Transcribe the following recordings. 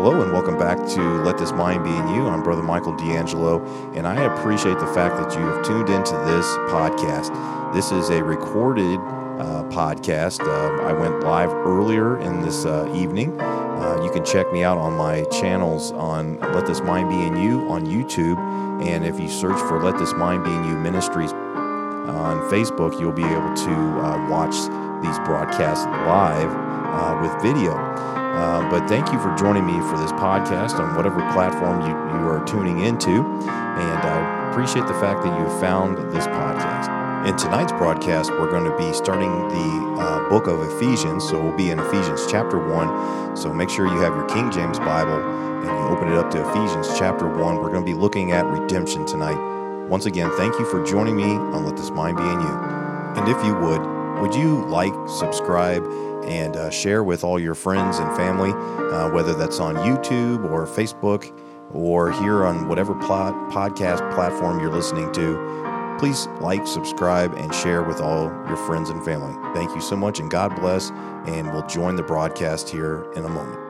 Hello and welcome back to Let This Mind Be in You. I'm Brother Michael D'Angelo, and I appreciate the fact that you have tuned into this podcast. This is a recorded uh, podcast. Uh, I went live earlier in this uh, evening. Uh, you can check me out on my channels on Let This Mind Be in You on YouTube. And if you search for Let This Mind Be in You Ministries on Facebook, you'll be able to uh, watch these broadcasts live uh, with video. Uh, but thank you for joining me for this podcast on whatever platform you, you are tuning into. And I appreciate the fact that you found this podcast. In tonight's broadcast, we're going to be starting the uh, book of Ephesians. So we'll be in Ephesians chapter 1. So make sure you have your King James Bible and you open it up to Ephesians chapter 1. We're going to be looking at redemption tonight. Once again, thank you for joining me on Let This Mind Be in You. And if you would, would you like, subscribe, and uh, share with all your friends and family, uh, whether that's on YouTube or Facebook or here on whatever plot, podcast platform you're listening to? Please like, subscribe, and share with all your friends and family. Thank you so much, and God bless. And we'll join the broadcast here in a moment.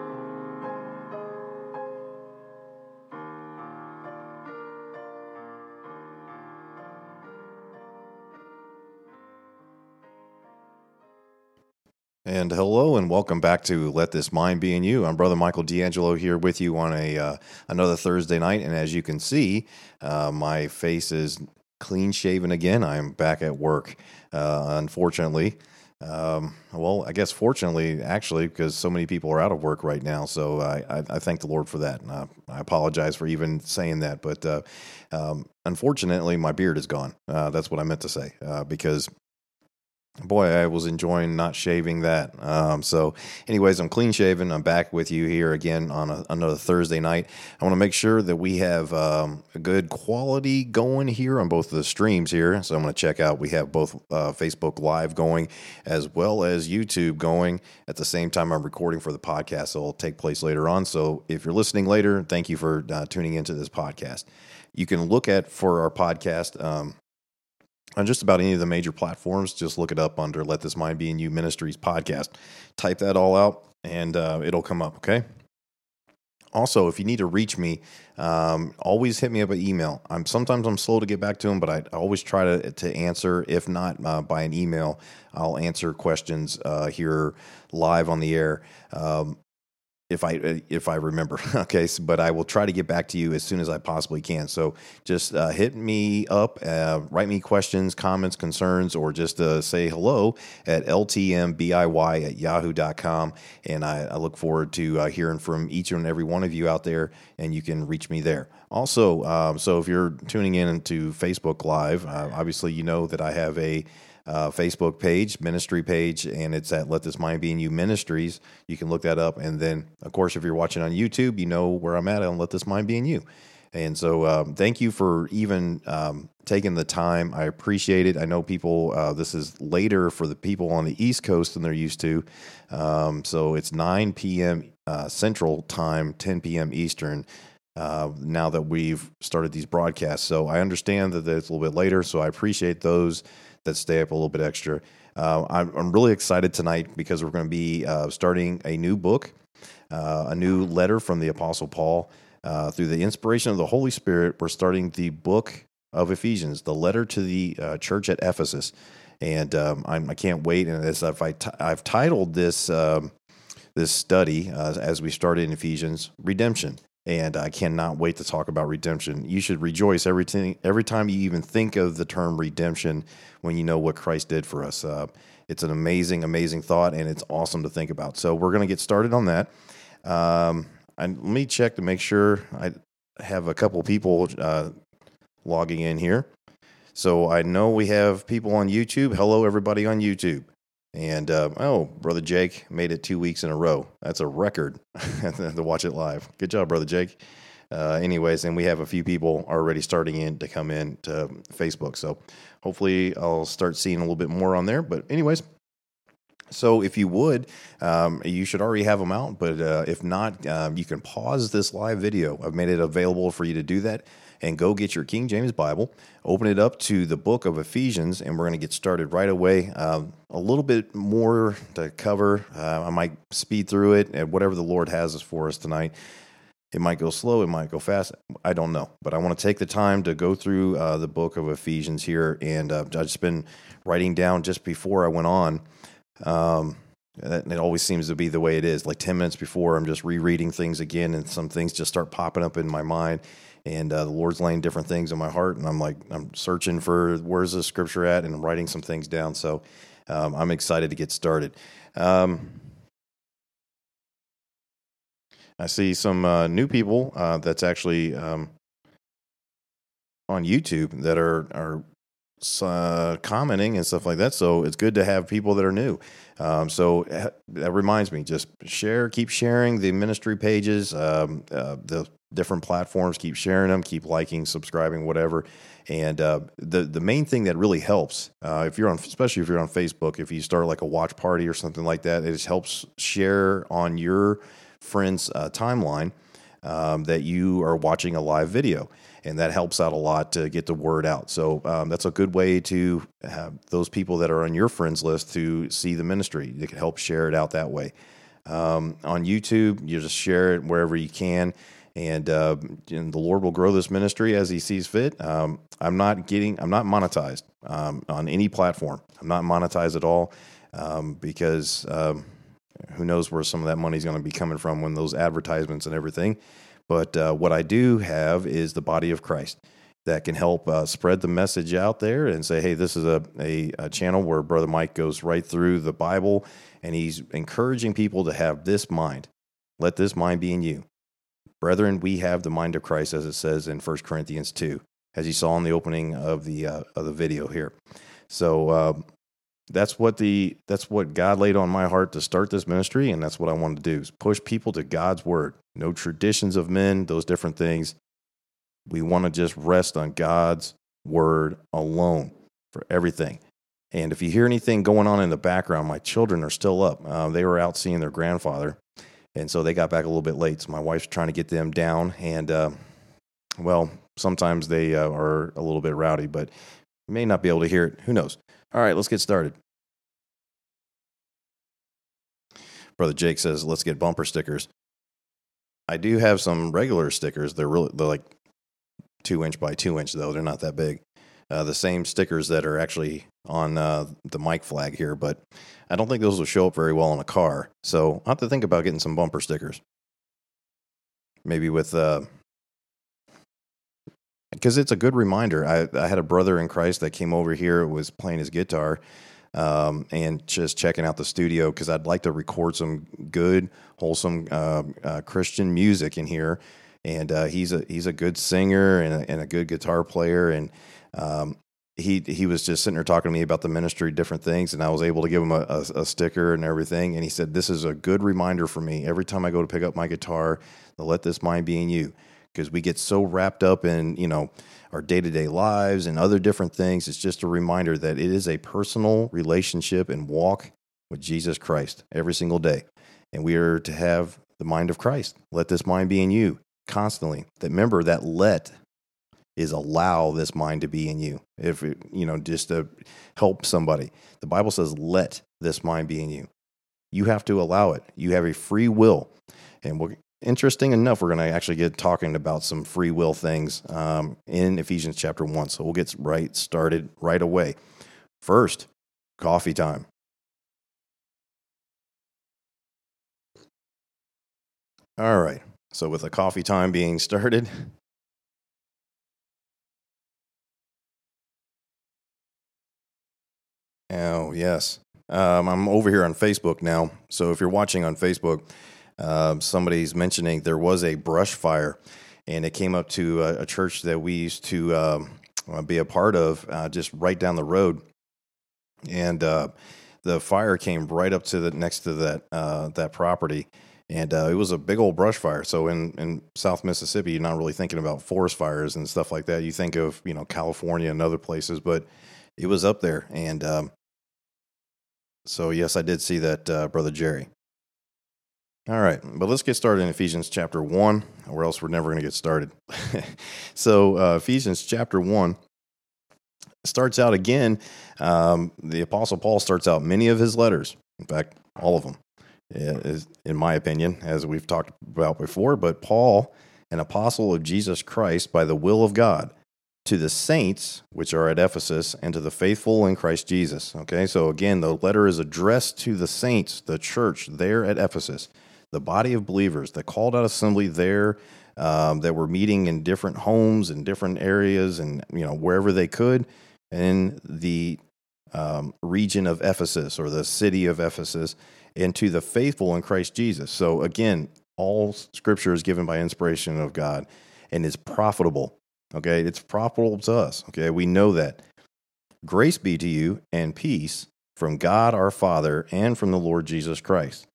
And hello and welcome back to Let This Mind Be in You. I'm Brother Michael D'Angelo here with you on a uh, another Thursday night, and as you can see, uh, my face is clean shaven again. I'm back at work. Uh, unfortunately, um, well, I guess fortunately, actually, because so many people are out of work right now. So I, I, I thank the Lord for that. And I, I apologize for even saying that, but uh, um, unfortunately, my beard is gone. Uh, that's what I meant to say uh, because boy, I was enjoying not shaving that. Um, so, anyways, I'm clean shaven. I'm back with you here again on a, another Thursday night. I want to make sure that we have um, a good quality going here on both of the streams here. So, I'm going to check out. We have both uh, Facebook Live going as well as YouTube going at the same time. I'm recording for the podcast, so it'll take place later on. So, if you're listening later, thank you for uh, tuning into this podcast. You can look at for our podcast. Um, on just about any of the major platforms. Just look it up under Let This Mind Be in You Ministries podcast. Type that all out and uh, it'll come up, okay? Also, if you need to reach me, um, always hit me up an email. I'm sometimes I'm slow to get back to them, but I always try to to answer. If not uh, by an email, I'll answer questions uh, here live on the air. Um, if I uh, if I remember. okay, so, but I will try to get back to you as soon as I possibly can. So just uh, hit me up, uh, write me questions, comments, concerns, or just uh, say hello at ltmbiy at yahoo.com. And I, I look forward to uh, hearing from each and every one of you out there, and you can reach me there. Also, um, so if you're tuning in to Facebook Live, uh, obviously you know that I have a uh, Facebook page, ministry page, and it's at Let This Mind Be in You Ministries. You can look that up. And then, of course, if you're watching on YouTube, you know where I'm at on Let This Mind Be in You. And so, um, thank you for even um, taking the time. I appreciate it. I know people, uh, this is later for the people on the East Coast than they're used to. Um, so, it's 9 p.m. Uh, Central Time, 10 p.m. Eastern. Uh, now that we've started these broadcasts. So I understand that it's a little bit later. So I appreciate those that stay up a little bit extra. Uh, I'm, I'm, really excited tonight because we're going to be uh, starting a new book, uh, a new letter from the Apostle Paul. Uh, through the inspiration of the Holy Spirit, we're starting the book of Ephesians, the letter to the uh, church at Ephesus. And um, I can not wait. And as I've, I t- I've titled this, um, this study uh, as we started in Ephesians, Redemption and I cannot wait to talk about redemption. You should rejoice every, t- every time you even think of the term redemption when you know what Christ did for us. Uh, it's an amazing, amazing thought, and it's awesome to think about. So we're going to get started on that. Um, and let me check to make sure I have a couple people uh, logging in here. So I know we have people on YouTube. Hello, everybody on YouTube. And uh, oh, brother Jake made it two weeks in a row. That's a record to watch it live. Good job, brother Jake. Uh, anyways, and we have a few people already starting in to come in to Facebook. So hopefully I'll start seeing a little bit more on there. But anyways, So if you would, um, you should already have them out. But uh, if not, um, you can pause this live video. I've made it available for you to do that and go get your King James Bible, open it up to the book of Ephesians, and we're going to get started right away. Um, a little bit more to cover. Uh, I might speed through it and whatever the Lord has for us tonight. It might go slow, it might go fast. I don't know. But I want to take the time to go through uh, the book of Ephesians here. And uh, I've just been writing down just before I went on. Um, it always seems to be the way it is. Like 10 minutes before, I'm just rereading things again, and some things just start popping up in my mind and uh, the Lord's laying different things in my heart, and I'm like I'm searching for where's the scripture at, and I'm writing some things down. So um, I'm excited to get started. Um, I see some uh, new people uh, that's actually um, on YouTube that are are uh, commenting and stuff like that. So it's good to have people that are new. Um, so uh, that reminds me, just share, keep sharing the ministry pages, um, uh, the different platforms. Keep sharing them, keep liking, subscribing, whatever. And uh, the the main thing that really helps, uh, if you're on, especially if you're on Facebook, if you start like a watch party or something like that, it just helps share on your friend's uh, timeline um, that you are watching a live video. And that helps out a lot to get the word out. So um, that's a good way to have those people that are on your friends list to see the ministry. You can help share it out that way. Um, on YouTube, you just share it wherever you can and, uh, and, the Lord will grow this ministry as He sees fit. Um, I'm not getting, I'm not monetized um, on any platform. I'm not monetized at all um, because um, who knows where some of that money is going to be coming from when those advertisements and everything. But uh, what I do have is the body of Christ that can help uh, spread the message out there and say, hey, this is a, a, a channel where Brother Mike goes right through the Bible and he's encouraging people to have this mind. Let this mind be in you Brethren, we have the mind of Christ, as it says in 1 Corinthians 2, as you saw in the opening of the, uh, of the video here. So uh, that's what the that's what God laid on my heart to start this ministry, and that's what I wanted to do is push people to God's word. No traditions of men, those different things. We want to just rest on God's word alone for everything. And if you hear anything going on in the background, my children are still up. Uh, they were out seeing their grandfather, and so they got back a little bit late. So my wife's trying to get them down, and uh, well, sometimes they uh, are a little bit rowdy, but you may not be able to hear it. Who knows? All right, let's get started. Brother Jake says, "Let's get bumper stickers." I do have some regular stickers. They're really they're like two inch by two inch though. They're not that big uh, the same stickers that are actually on uh, the mic flag here, but I don't think those will show up very well on a car. So I'll have to think about getting some bumper stickers. Maybe with, because it's a good reminder. I, I had a brother in Christ that came over here, was playing his guitar. Um, and just checking out the studio because I'd like to record some good, wholesome uh, uh, Christian music in here. And uh, he's a he's a good singer and a, and a good guitar player, and um, he he was just sitting there talking to me about the ministry, different things, and I was able to give him a, a, a, sticker and everything. And he said, "This is a good reminder for me every time I go to pick up my guitar let this mind be in you." Because we get so wrapped up in you know our day to day lives and other different things. It's just a reminder that it is a personal relationship and walk with Jesus Christ every single day, and we are to have the mind of Christ. Let this mind be in you constantly. That remember that let is allow this mind to be in you. If you know, just to help somebody. The Bible says, let this mind be in you. You have to allow it. You have a free will. And we're, interesting enough, we're going to actually get talking about some free will things um, in Ephesians chapter 1. So we'll get right started right away. First, coffee time. All right. So, with the coffee time being started, Oh, yes. Um, I'm over here on Facebook now. So if you're watching on Facebook, uh, somebody's mentioning there was a brush fire and it came up to a, a church that we used to um, uh, be a part of uh, just right down the road. And uh, the fire came right up to the next to that uh, that property. And uh, it was a big old brush fire. So in, in South Mississippi, you're not really thinking about forest fires and stuff like that. You think of you know California and other places, but it was up there. And um, So, yes, I did see that, uh, Brother Jerry. All right, but let's get started in Ephesians chapter 1, or else we're never going to get started. so, uh, Ephesians chapter 1 starts out again. Um, the Apostle Paul starts out many of his letters, in fact, all of them, in my opinion, as we've talked about before. But Paul, an apostle of Jesus Christ by the will of God, to the saints which are at Ephesus and to the faithful in Christ Jesus. Okay, so again, the letter is addressed to the saints, the church there at Ephesus, the body of believers, the called out assembly there um, that were meeting in different homes and different areas and you know wherever they could in the um, region of Ephesus or the city of Ephesus, and to the faithful in Christ Jesus. So again, all scripture is given by inspiration of God and is profitable Okay, it's profitable to us. Okay, we know that. Grace be to you and peace from God our Father and from the Lord Jesus Christ.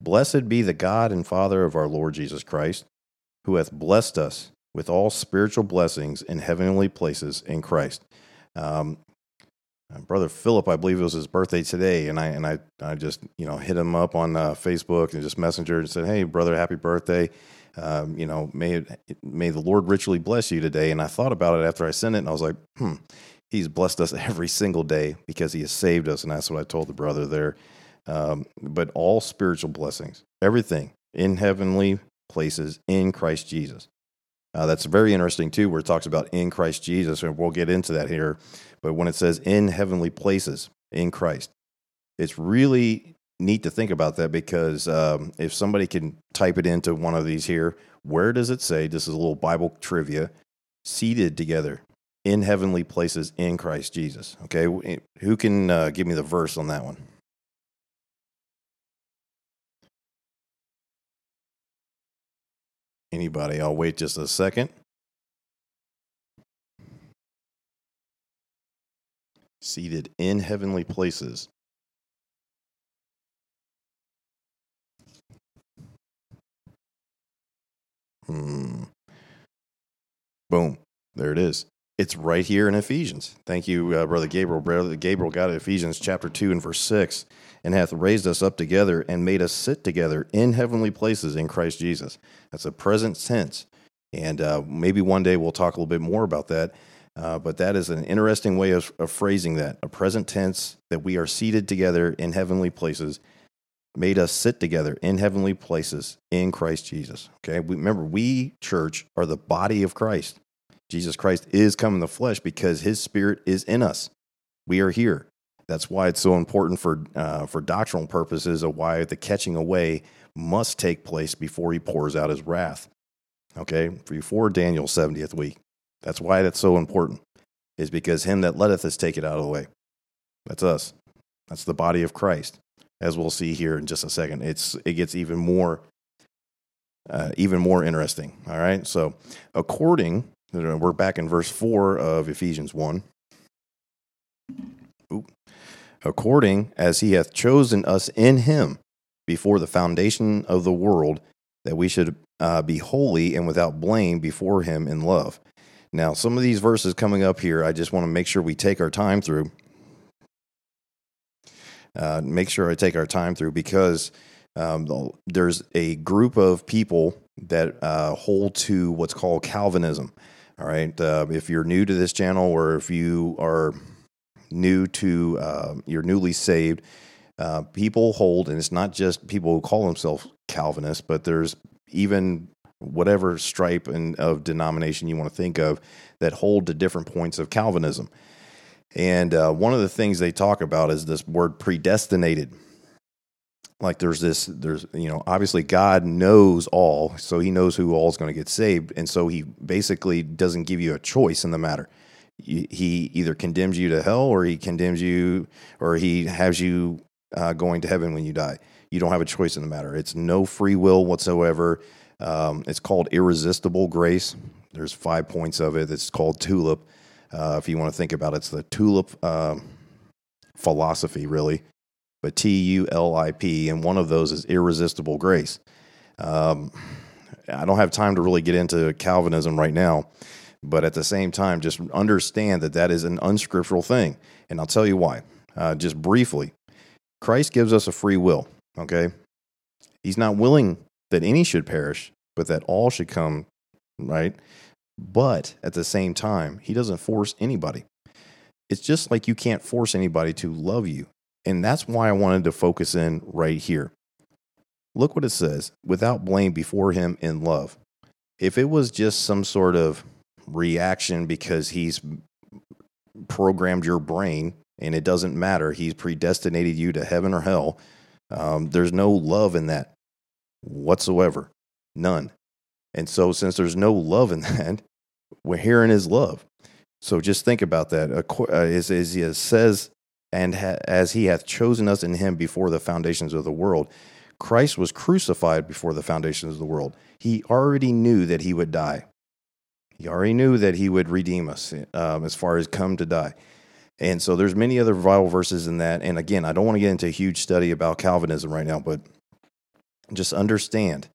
Blessed be the God and Father of our Lord Jesus Christ, who hath blessed us with all spiritual blessings in heavenly places in Christ. Um, brother Philip, I believe it was his birthday today, and I and I I just you know hit him up on uh, Facebook and just messenger and said, "Hey, brother, happy birthday." um, you know, may may the Lord richly bless you today. And I thought about it after I sent it, and I was like, hmm, He's blessed us every single day because He has saved us, and that's what I told the brother there. Um, but all spiritual blessings, everything in heavenly places in Christ Jesus. Uh, that's very interesting too, where it talks about in Christ Jesus, and we'll get into that here. But when it says in heavenly places in Christ, it's really neat to think about that because um, if somebody can type it into one of these here, where does it say? This is a little Bible trivia seated together in heavenly places in Christ Jesus. Okay, eh, who can uh, give me the verse on that one? Anybody? I'll wait just a second. Seated in heavenly places. Hmm. Boom. There it is. It's right here in Ephesians. Thank you, uh, Brother Gabriel. Brother Gabriel got it, Ephesians chapter 2 and verse 6, and hath raised us up together and made us sit together in heavenly places in Christ Jesus. That's a present tense. And uh, maybe one day we'll talk a little bit more about that. Uh, but that is an interesting way of, of phrasing that a present tense that we are seated together in heavenly places made us sit together in heavenly places in Christ Jesus. Okay, we, remember, we, church, are the body of Christ. Jesus Christ is come in the flesh because his spirit is in us. We are here. That's why it's so important for, uh, for doctrinal purposes of why the catching away must take place before he pours out his wrath. Okay, for before Daniel's 70th week. That's why that's so important, is because him that letteth us take it out of the way. That's us. That's the body of Christ as we'll see here in just a second. It's it gets even more uh, even more interesting. All right. So according, we're back in verse four of Ephesians one. Oop. According as he hath chosen us in him before the foundation of the world, that we should uh, be holy and without blame before him in love. Now, some of these verses coming up here, I just want to make sure we take our time through uh, make sure I take our time through because um, there's a group of people that uh, hold to what's called Calvinism. All right. Uh, if you're new to this channel or if you are new to, uh, you're newly saved, uh, people hold, and it's not just people who call themselves Calvinists, but there's even whatever stripe and of denomination you want to think of that hold to different points of Calvinism. And uh, one of the things they talk about is this word predestinated. Like there's this, there's, you know, obviously God knows all, so he knows who all is going to get saved. And so he basically doesn't give you a choice in the matter. He either condemns you to hell or he condemns you or he has you uh, going to heaven when you die. You don't have a choice in the matter. It's no free will whatsoever. Um, it's called irresistible grace. There's five points of it. It's called TULIP. Uh, if you want to think about it, it's the tulip uh, philosophy, really, but T U L I P, and one of those is irresistible grace. Um, I don't have time to really get into Calvinism right now, but at the same time, just understand that that is an unscriptural thing, and I'll tell you why. Uh, just briefly, Christ gives us a free will, okay? He's not willing that any should perish, but that all should come, right? But at the same time, he doesn't force anybody. It's just like you can't force anybody to love you. And that's why I wanted to focus in right here. Look what it says without blame before him in love. If it was just some sort of reaction because he's programmed your brain and it doesn't matter, he's predestinated you to heaven or hell, um, there's no love in that whatsoever. None. And so, since there's no love in that, we're hearing his love. So just think about that. Uh, as, as he says, and ha- as he hath chosen us in him before the foundations of the world, Christ was crucified before the foundations of the world. He already knew that he would die. He already knew that he would redeem us um, as far as come to die. And so there's many other Bible verses in that. And again, I don't want to get into a huge study about Calvinism right now, but just understand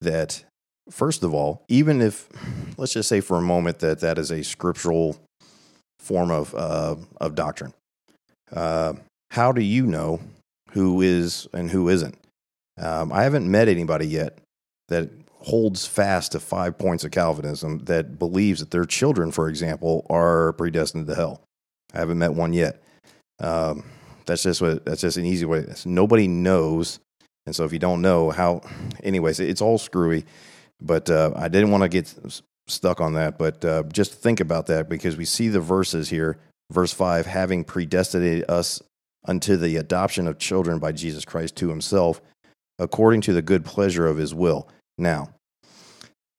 that first of all, even if let's just say for a moment that that is a scriptural form of uh, of doctrine, uh, how do you know who is and who isn't? Um, I haven't met anybody yet that holds fast to five points of Calvinism that believes that their children, for example, are predestined to hell. I haven't met one yet. Um, that's just what. That's just an easy way. Nobody knows, and so if you don't know how, anyways, it's all screwy. But uh, I didn't want to get stuck on that. But uh, just think about that because we see the verses here. Verse five, having predestinated us unto the adoption of children by Jesus Christ to Himself, according to the good pleasure of His will. Now,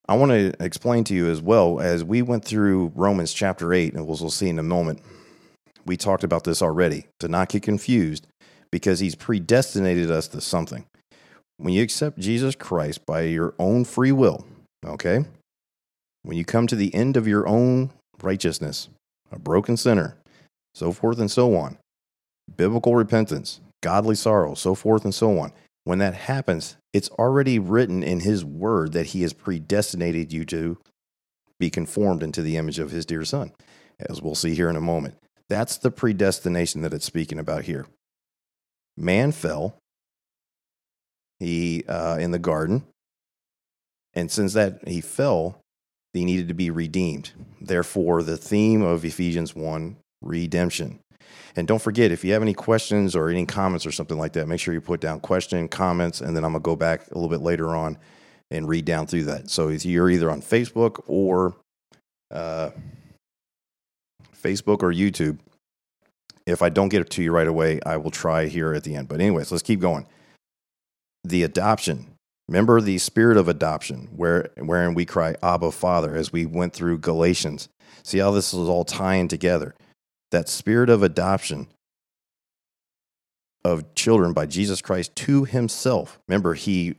I want to explain to you as well as we went through Romans chapter 8, and we'll see in a moment we talked about this already, to not get confused, because he's predestinated us to something. When you accept Jesus Christ by your own free will, okay, when you come to the end of your own righteousness, a broken sinner, so forth and so on, biblical repentance, godly sorrow, so forth and so on, when that happens, it's already written in his word that he has predestinated you to be conformed into the image of his dear son, as we'll see here in a moment. That's the predestination that it's speaking about here. Man fell he uh, in the garden, and since that he fell, he needed to be redeemed. Therefore, the theme of Ephesians one redemption. And don't forget, if you have any questions or any comments or something like that, make sure you put down question, comments, and then I'm gonna go back a little bit later on and read down through that. So if you're either on Facebook or uh, Facebook or YouTube. If I don't get it to you right away, I will try here at the end. But, anyways, let's keep going. The adoption. Remember the spirit of adoption, where, wherein we cry, Abba, Father, as we went through Galatians. See how this is all tying together. That spirit of adoption of children by Jesus Christ to himself. Remember, he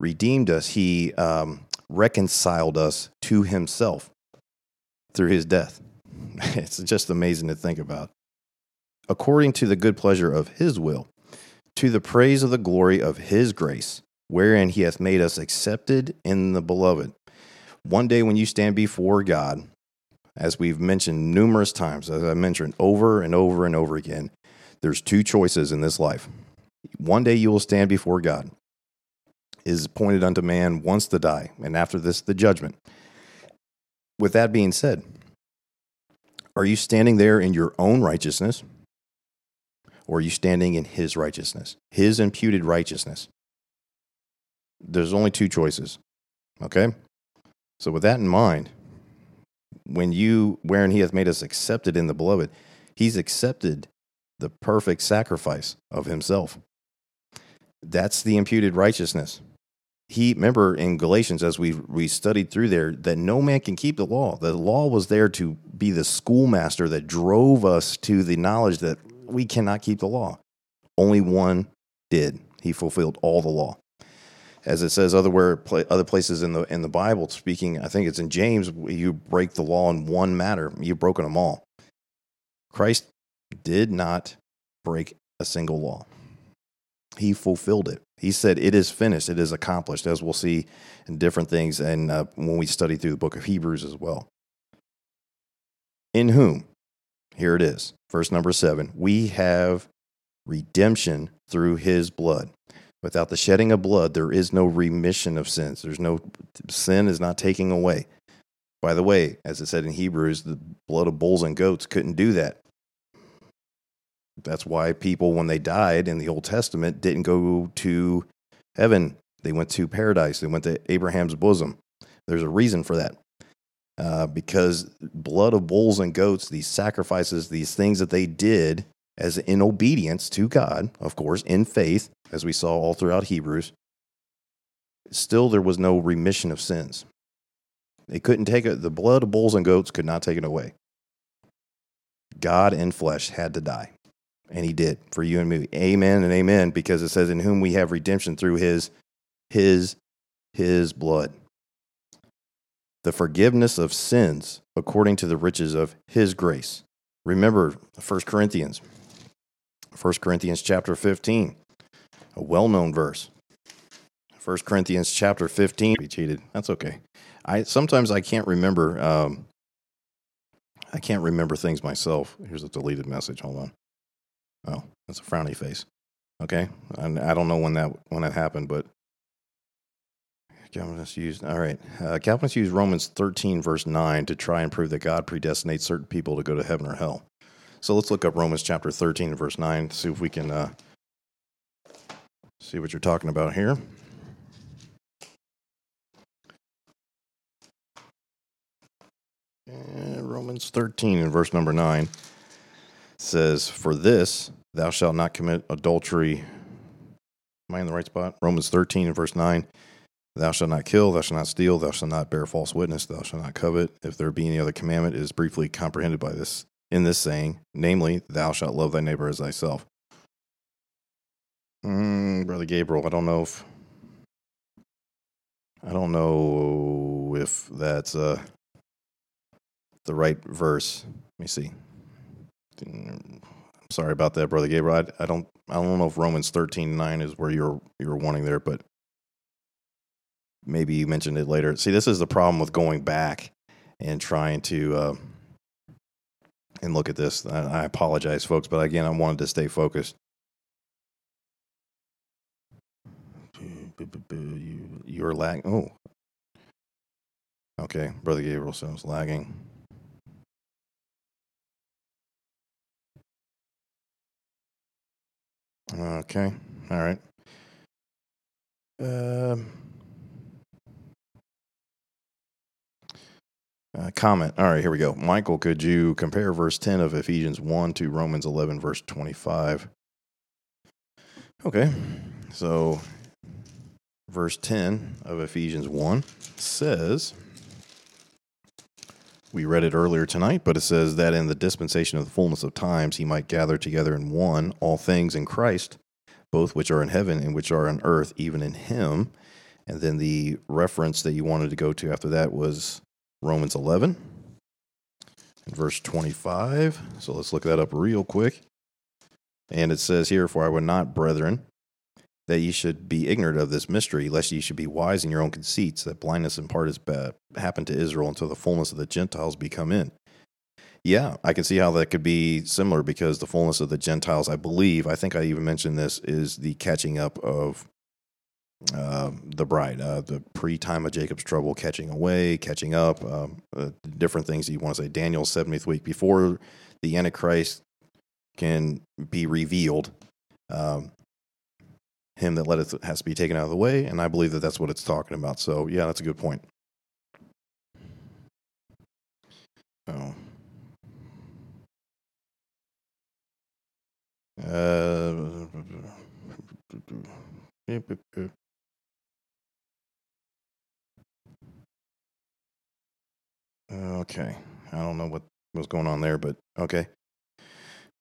redeemed us, he um, reconciled us to himself through his death. It's just amazing to think about. According to the good pleasure of his will, to the praise of the glory of his grace, wherein he hath made us accepted in the beloved. One day when you stand before God, as we've mentioned numerous times, as I mentioned over and over and over again, there's two choices in this life. One day you will stand before God. Is pointed unto man once to die, and after this, the judgment. With that being said, are you standing there in your own righteousness? Or are you standing in his righteousness, his imputed righteousness? There's only two choices. Okay? So, with that in mind, when you, wherein he hath made us accepted in the beloved, he's accepted the perfect sacrifice of himself. That's the imputed righteousness he remember in galatians as we we studied through there that no man can keep the law the law was there to be the schoolmaster that drove us to the knowledge that we cannot keep the law only one did he fulfilled all the law as it says other where other places in the in the bible speaking i think it's in james you break the law in one matter you've broken them all christ did not break a single law he fulfilled it he said, It is finished, it is accomplished, as we'll see in different things and uh, when we study through the book of Hebrews as well. In whom, here it is, verse number seven, we have redemption through his blood. Without the shedding of blood, there is no remission of sins. There's no sin is not taking away. By the way, as it said in Hebrews, the blood of bulls and goats couldn't do that. That's why people, when they died in the Old Testament, didn't go to heaven. They went to paradise. They went to Abraham's bosom. There's a reason for that. Uh, because blood of bulls and goats, these sacrifices, these things that they did as in obedience to God, of course, in faith, as we saw all throughout Hebrews, still there was no remission of sins. They couldn't take it, the blood of bulls and goats could not take it away. God in flesh had to die. And he did for you and me. Amen and amen, because it says, In whom we have redemption through his, his, his blood. The forgiveness of sins according to the riches of his grace. Remember 1 Corinthians 1 Corinthians chapter 15, a well known verse. 1 Corinthians chapter 15. Be cheated. That's okay. I sometimes I can't remember. Um, I can't remember things myself. Here's a deleted message. Hold on. Oh, that's a frowny face. Okay, and I don't know when that when that happened, but Calvinists used all right. Uh, Calvinists used Romans 13 verse 9 to try and prove that God predestinates certain people to go to heaven or hell. So let's look up Romans chapter 13 verse 9, see if we can uh, see what you're talking about here. And Romans 13 and verse number 9 says, For this thou shalt not commit adultery. Am I in the right spot? Romans 13 and verse 9. Thou shalt not kill, thou shalt not steal, thou shalt not bear false witness, thou shalt not covet. If there be any other commandment, it is briefly comprehended by this in this saying, namely, Thou shalt love thy neighbor as thyself. Mm, Brother Gabriel, I don't know if I don't know if that's uh, the right verse. Let me see. I'm sorry about that, Brother Gabriel. I, I don't I don't know if Romans thirteen nine is where you're you're wanting there, but maybe you mentioned it later. See, this is the problem with going back and trying to uh, and look at this. I, apologize, folks, but again, I wanted to stay focused. You, are lagging. Oh, okay. Brother Gabriel sounds lagging. Okay. All right. Um. Uh, comment. All right, here we go. Michael, could you compare verse 10 of Ephesians 1 to Romans 11, verse 25? Okay, so verse 10 of Ephesians 1 says, we read it earlier tonight, but it says that in the dispensation of the fullness of times he might gather together in one all things in Christ, both which are in heaven and which are on earth, even in him. And then the reference that you wanted to go to after that was Romans 11 and verse 25. So let's look that up real quick. And it says here, For I would not, brethren, that ye should be ignorant of this mystery, lest ye should be wise in your own conceits, that blindness in part has happened to Israel until the fullness of the Gentiles be come in. Yeah, I can see how that could be similar because the fullness of the Gentiles, I believe, I think I even mentioned this, is the catching up of uh, the bride, uh, the pre time of Jacob's trouble, catching away, catching up, um, uh, different things that you want to say. Daniel's 70th week before the Antichrist can be revealed. Um, him that letteth has to be taken out of the way, and I believe that that's what it's talking about. So, yeah, that's a good point. Oh. Uh, Okay. I don't know what was going on there, but okay.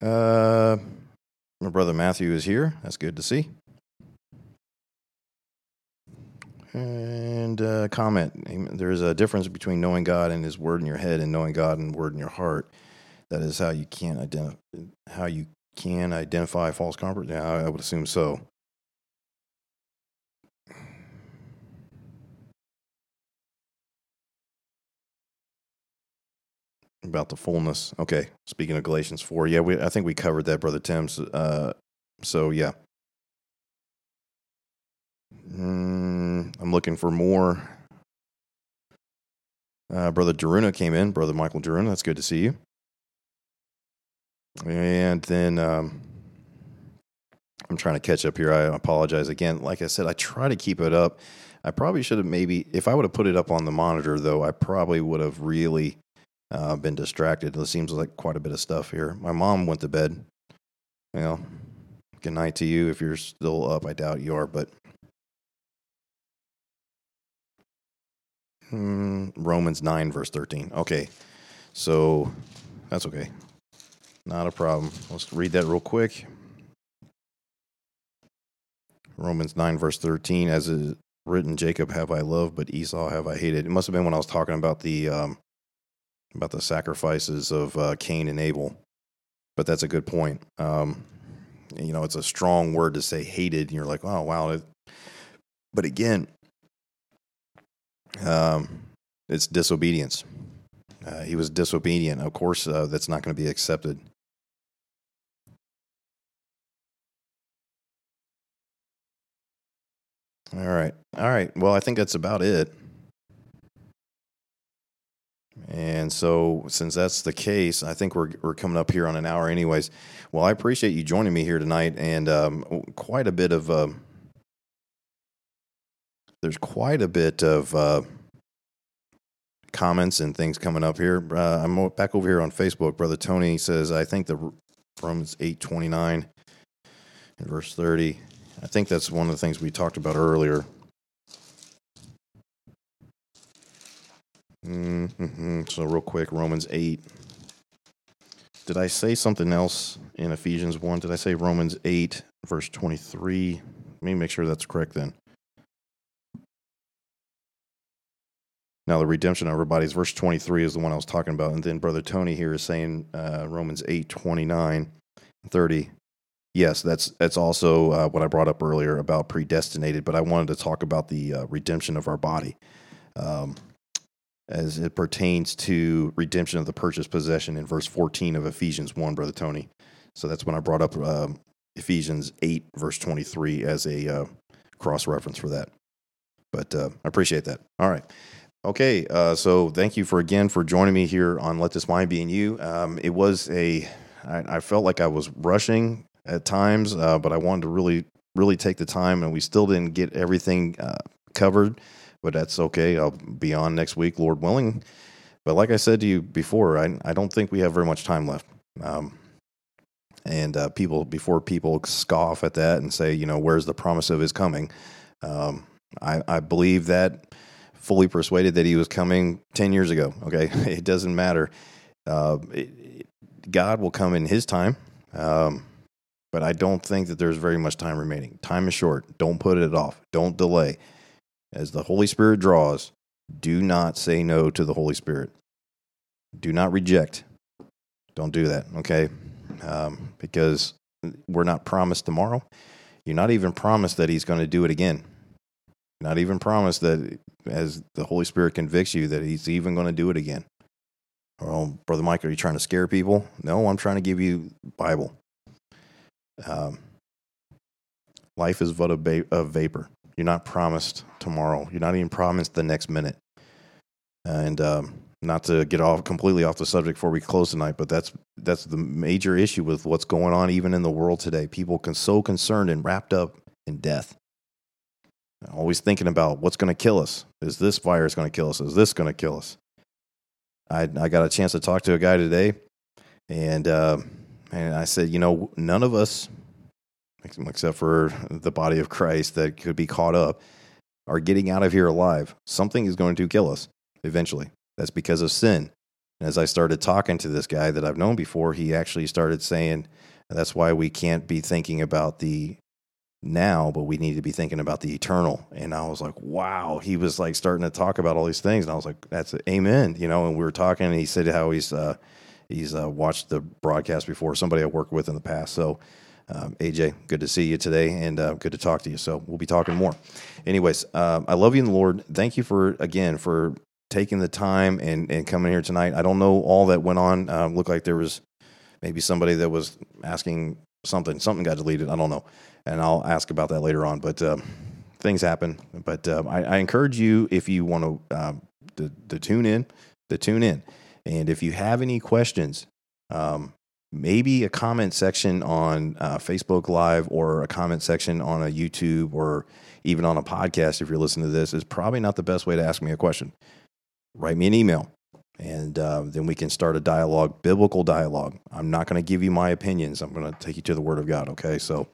Uh, my brother Matthew is here. That's good to see. And uh, comment. There is a difference between knowing God and His Word in your head and knowing God and Word in your heart. That is how you can identify how you can identify false comfort. Yeah, I would assume so. About the fullness. Okay, speaking of Galatians four, yeah, we I think we covered that, brother Tim's. Uh, So yeah. Mm, I'm looking for more. Uh, Brother Daruna came in. Brother Michael Daruna, that's good to see you. And then um, I'm trying to catch up here. I apologize again. Like I said, I try to keep it up. I probably should have maybe, if I would have put it up on the monitor, though, I probably would have really uh, been distracted. It seems like quite a bit of stuff here. My mom went to bed. You know, good night to you if you're still up. I doubt you are, but mm, Romans 9, verse 13. Okay, so that's okay. Not a problem. Let's read that real quick. Romans 9, verse 13, as is written, Jacob have I loved, but Esau have I hated. It must have been when I was talking about the um, about the sacrifices of uh, Cain and Abel. But that's a good point. Um, you know, it's a strong word to say hated, and you're like, oh wow. But again, um, it's disobedience. Uh, he was disobedient. Of course, uh, that's not going to be accepted. All right. All right. Well, I think that's about it. And so, since that's the case, I think we're we're coming up here on an hour, anyways. Well, I appreciate you joining me here tonight, and um, quite a bit of uh, there's quite a bit of uh, comments and things coming up here. Uh, I'm back over here on Facebook. Brother Tony says, "I think the Romans eight twenty nine and verse thirty. I think that's one of the things we talked about earlier." Mm-hmm. So, real quick, Romans 8. Did I say something else in Ephesians 1? Did I say Romans 8, verse 23? Let me make sure that's correct then. Now, the redemption of our bodies, verse 23 is the one I was talking about. And then Brother Tony here is saying uh, Romans 8, 29, 30. Yes, that's that's also uh, what I brought up earlier about predestinated, but I wanted to talk about the uh, redemption of our body. Um, as it pertains to redemption of the purchased possession in verse 14 of Ephesians 1, Brother Tony. So that's when I brought up uh, Ephesians 8, verse 23, as a uh, cross reference for that. But uh, I appreciate that. All right. Okay. Uh, so thank you for again for joining me here on Let This Mind Be in You. Um, it was a, I, I felt like I was rushing at times, uh, but I wanted to really, really take the time, and we still didn't get everything uh, covered but that's okay. I'll be on next week, Lord willing. But like I said to you before, I, I don't think we have very much time left. Um, and uh, people, before people scoff at that and say, you know, where's the promise of his coming? Um, I, I believe that fully persuaded that he was coming 10 years ago. Okay. It doesn't matter. Uh, it, God will come in his time. Um, but I don't think that there's very much time remaining. Time is short. Don't put it off. Don't delay as the Holy Spirit draws, do not say no to the Holy Spirit. Do not reject. Don't do that, okay? Um, because we're not promised tomorrow. You're not even promised that He's going to do it again. Not even promised that as the Holy Spirit convicts you that He's even going to do it again. Oh, Brother Mike, are you trying to scare people? No, I'm trying to give you Bible. Um, life is but a, a vapor. You're not promised tomorrow. You're not even promised the next minute. And um, not to get off completely off the subject before we close tonight, but that's that's the major issue with what's going on even in the world today. People can so concerned and wrapped up in death. Always thinking about what's going to kill us. Is this virus going to kill us? Is this going to kill us? I I got a chance to talk to a guy today, and uh, and I said, you know, none of us except for the body of Christ that could be caught up, are getting out of here alive. Something is going to kill us eventually. That's because of sin. And as I started talking to this guy that I've known before, he actually started saying, that's why we can't be thinking about the now, but we need to be thinking about the eternal. And I was like, wow. He was like starting to talk about all these things. And I was like, that's amen. You know, and we were talking and he said how he's, uh, he's uh, watched the broadcast before, somebody I worked with in the past. So um, AJ, good to see you today and uh, good to talk to you. So we'll be talking more. Anyways, uh, I love you in the Lord. Thank you for, again, for taking the time and, and coming here tonight. I don't know all that went on. Uh, looked like there was maybe somebody that was asking something something got deleted. I don't know, and I'll ask about that later on. But um, things happen. But um, I, I, encourage you if you want to, um, to, to tune in, to tune in, and if you have any questions, um, maybe a comment section on uh, Facebook Live or a comment section on a YouTube or even on a podcast if you're listening to this is probably not the best way to ask me a question. Write me an email and uh, then we can start a dialogue, biblical dialogue. I'm not going to give you my opinions. I'm going to take you to the Word of God. Okay, so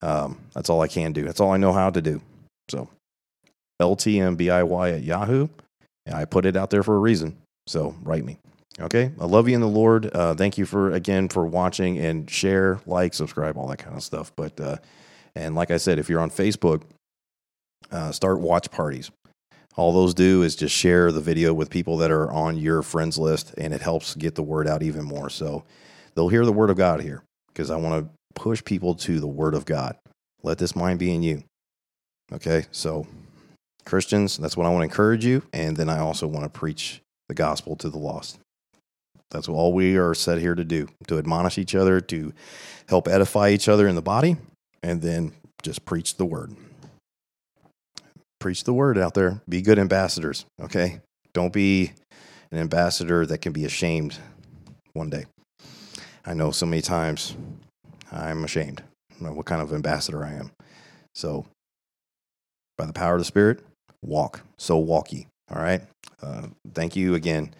um, that's all I can do. That's all I know how to do. So LTMBIY at Yahoo. And I put it out there for a reason. So write me. Okay. I love you in the Lord. Uh, thank you for, again, for watching and share, like, subscribe, all that kind of stuff. But, uh, and like I said, if you're on Facebook, uh, start watch parties. All those do is just share the video with people that are on your friends list, and it helps get the word out even more. So they'll hear the word of God here because I want to push people to the word of God. Let this mind be in you. Okay. So, Christians, that's what I want to encourage you. And then I also want to preach the gospel to the lost. That's all we are set here to do to admonish each other, to help edify each other in the body, and then just preach the word. Preach the word out there. Be good ambassadors, okay? Don't be an ambassador that can be ashamed one day. I know so many times I'm ashamed what kind of ambassador I am. So, by the power of the Spirit, walk. So walk ye. All right. Uh, thank you again.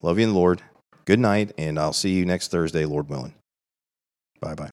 Love you in the Lord. Good night, and I'll see you next Thursday, Lord willing. Bye bye.